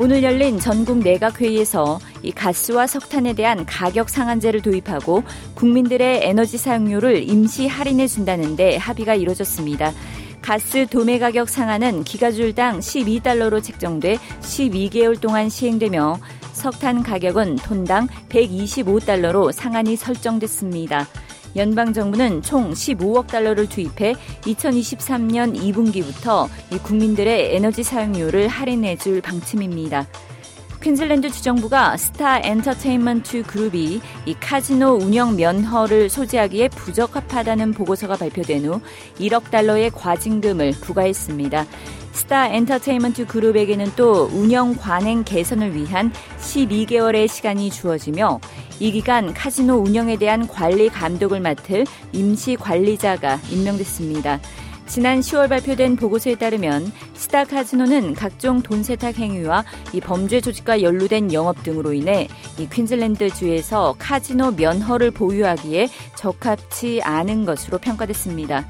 오늘 열린 전국 내각회의에서 이 가스와 석탄에 대한 가격 상한제를 도입하고 국민들의 에너지 사용료를 임시 할인해 준다는데 합의가 이뤄졌습니다. 가스 도매 가격 상한은 기가줄당 12달러로 책정돼 12개월 동안 시행되며 석탄 가격은 톤당 125달러로 상한이 설정됐습니다. 연방 정부는 총 15억 달러를 투입해 2023년 2분기부터 국민들의 에너지 사용료를 할인해 줄 방침입니다. 퀸즐랜드 주정부가 스타 엔터테인먼트 그룹이 이 카지노 운영 면허를 소지하기에 부적합하다는 보고서가 발표된 후 1억 달러의 과징금을 부과했습니다. 스타 엔터테인먼트 그룹에게는 또 운영 관행 개선을 위한 12개월의 시간이 주어지며 이 기간 카지노 운영에 대한 관리 감독을 맡을 임시 관리자가 임명됐습니다. 지난 10월 발표된 보고서에 따르면 스타 카지노는 각종 돈 세탁 행위와 이 범죄 조직과 연루된 영업 등으로 인해 이 퀸즐랜드 주에서 카지노 면허를 보유하기에 적합치 않은 것으로 평가됐습니다.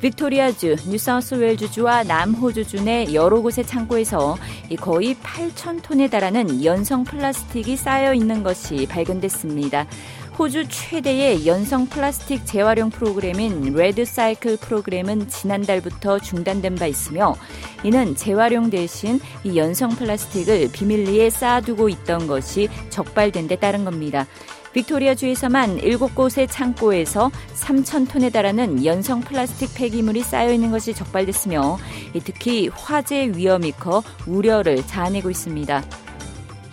빅토리아주, 뉴사우스웨일스주와 남호주주 내 여러 곳의 창고에서 거의 8천 톤에 달하는 연성 플라스틱이 쌓여 있는 것이 발견됐습니다. 호주 최대의 연성 플라스틱 재활용 프로그램인 레드 사이클 프로그램은 지난달부터 중단된 바 있으며 이는 재활용 대신 이 연성 플라스틱을 비밀리에 쌓아두고 있던 것이 적발된 데 따른 겁니다. 빅토리아 주에서만 7곳의 창고에서 3천 톤에 달하는 연성 플라스틱 폐기물이 쌓여 있는 것이 적발됐으며 특히 화재 위험이 커 우려를 자아내고 있습니다.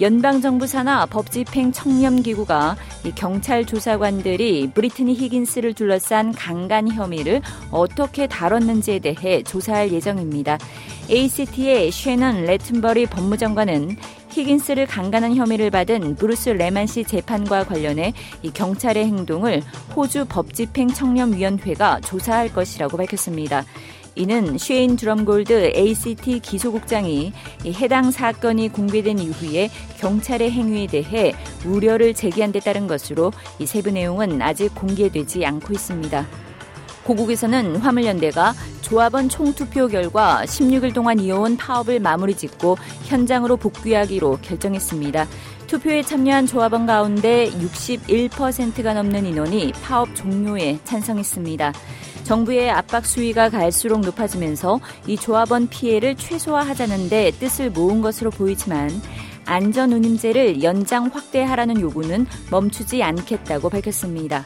연방정부 산하 법집행 청렴기구가 경찰 조사관들이 브리트니 히긴스를 둘러싼 강간 혐의를 어떻게 다뤘는지에 대해 조사할 예정입니다. ACT의 쉐넌 레튼버리 법무장관은 히긴스를 강간한 혐의를 받은 브루스 레만 씨 재판과 관련해 이 경찰의 행동을 호주 법집행 청렴위원회가 조사할 것이라고 밝혔습니다. 이는 쉐인 드럼골드 ACT 기소국장이 해당 사건이 공개된 이후에 경찰의 행위에 대해 우려를 제기한 데 따른 것으로 이 세부 내용은 아직 공개되지 않고 있습니다. 고국에서는 화물연대가 조합원 총투표 결과 16일 동안 이어온 파업을 마무리 짓고 현장으로 복귀하기로 결정했습니다. 투표에 참여한 조합원 가운데 61%가 넘는 인원이 파업 종료에 찬성했습니다. 정부의 압박 수위가 갈수록 높아지면서 이 조합원 피해를 최소화하자는데 뜻을 모은 것으로 보이지만 안전 운임제를 연장 확대하라는 요구는 멈추지 않겠다고 밝혔습니다.